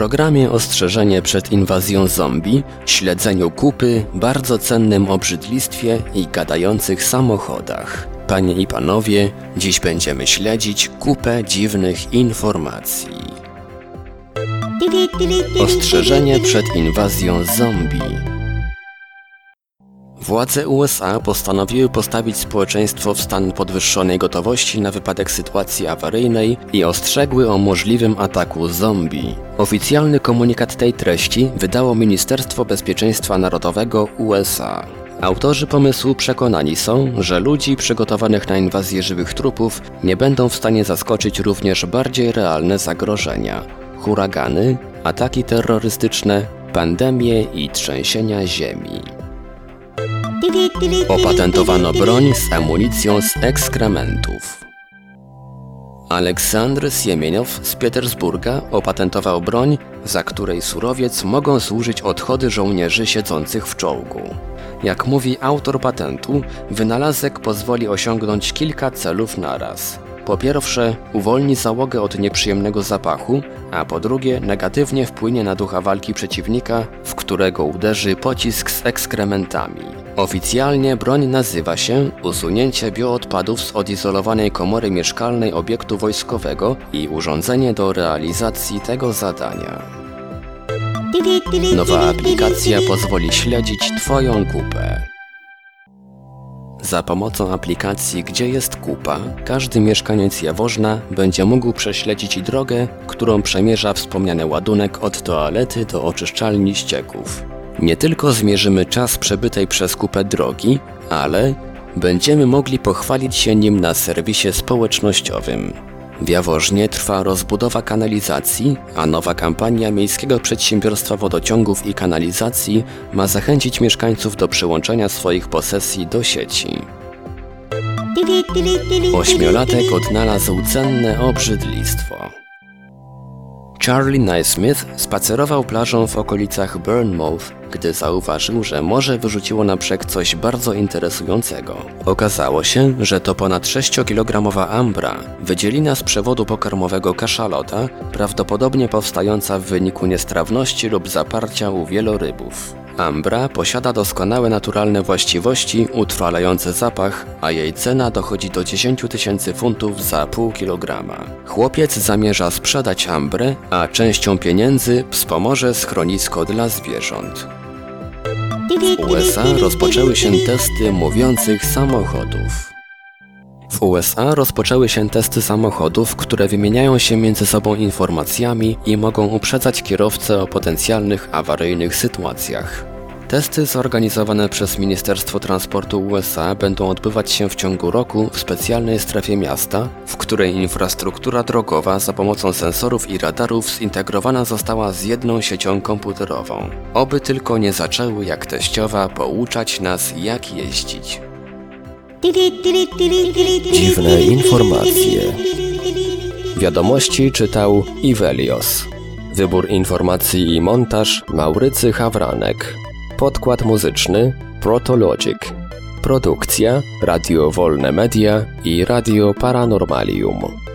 Programie ostrzeżenie przed inwazją zombie, śledzeniu kupy, bardzo cennym obrzydlistwie i gadających samochodach. Panie i panowie, dziś będziemy śledzić kupę dziwnych informacji. Ostrzeżenie przed inwazją zombie. Władze USA postanowiły postawić społeczeństwo w stan podwyższonej gotowości na wypadek sytuacji awaryjnej i ostrzegły o możliwym ataku zombie. Oficjalny komunikat tej treści wydało Ministerstwo Bezpieczeństwa Narodowego USA. Autorzy pomysłu przekonani są, że ludzi przygotowanych na inwazję żywych trupów nie będą w stanie zaskoczyć również bardziej realne zagrożenia huragany, ataki terrorystyczne, pandemie i trzęsienia ziemi. Opatentowano broń z amunicją z ekskrementów. Aleksandr Siemieniow z Petersburga opatentował broń, za której surowiec mogą służyć odchody żołnierzy siedzących w czołgu. Jak mówi autor patentu, wynalazek pozwoli osiągnąć kilka celów naraz. Po pierwsze, uwolni załogę od nieprzyjemnego zapachu, a po drugie, negatywnie wpłynie na ducha walki przeciwnika, w którego uderzy pocisk z ekskrementami. Oficjalnie broń nazywa się usunięcie bioodpadów z odizolowanej komory mieszkalnej obiektu wojskowego i urządzenie do realizacji tego zadania. Nowa aplikacja pozwoli śledzić Twoją kupę. Za pomocą aplikacji Gdzie jest kupa, każdy mieszkaniec Jaworzna będzie mógł prześledzić drogę, którą przemierza wspomniany ładunek od toalety do oczyszczalni ścieków. Nie tylko zmierzymy czas przebytej przez kupę drogi, ale będziemy mogli pochwalić się nim na serwisie społecznościowym. W Jaworznie trwa rozbudowa kanalizacji, a nowa kampania Miejskiego Przedsiębiorstwa Wodociągów i Kanalizacji ma zachęcić mieszkańców do przyłączenia swoich posesji do sieci. Ośmiolatek odnalazł cenne obrzydlistwo. Charlie Naismith spacerował plażą w okolicach Bournemouth, gdy zauważył, że morze wyrzuciło na brzeg coś bardzo interesującego. Okazało się, że to ponad 6-kilogramowa ambra, wydzielina z przewodu pokarmowego kaszalota, prawdopodobnie powstająca w wyniku niestrawności lub zaparcia u wielorybów. Ambra posiada doskonałe naturalne właściwości utrwalające zapach, a jej cena dochodzi do 10 tysięcy funtów za pół kilograma. Chłopiec zamierza sprzedać ambrę, a częścią pieniędzy wspomoże schronisko dla zwierząt. W USA rozpoczęły się testy mówiących samochodów. W USA rozpoczęły się testy samochodów, które wymieniają się między sobą informacjami i mogą uprzedzać kierowcę o potencjalnych awaryjnych sytuacjach. Testy zorganizowane przez Ministerstwo Transportu USA będą odbywać się w ciągu roku w specjalnej strefie miasta, w której infrastruktura drogowa za pomocą sensorów i radarów zintegrowana została z jedną siecią komputerową. Oby tylko nie zaczęły jak teściowa pouczać nas jak jeździć. Dziwne informacje. Wiadomości czytał Ivelios. Wybór informacji i montaż Maurycy Hawranek. Podkład muzyczny Protologic. Produkcja Radio Wolne Media i Radio Paranormalium.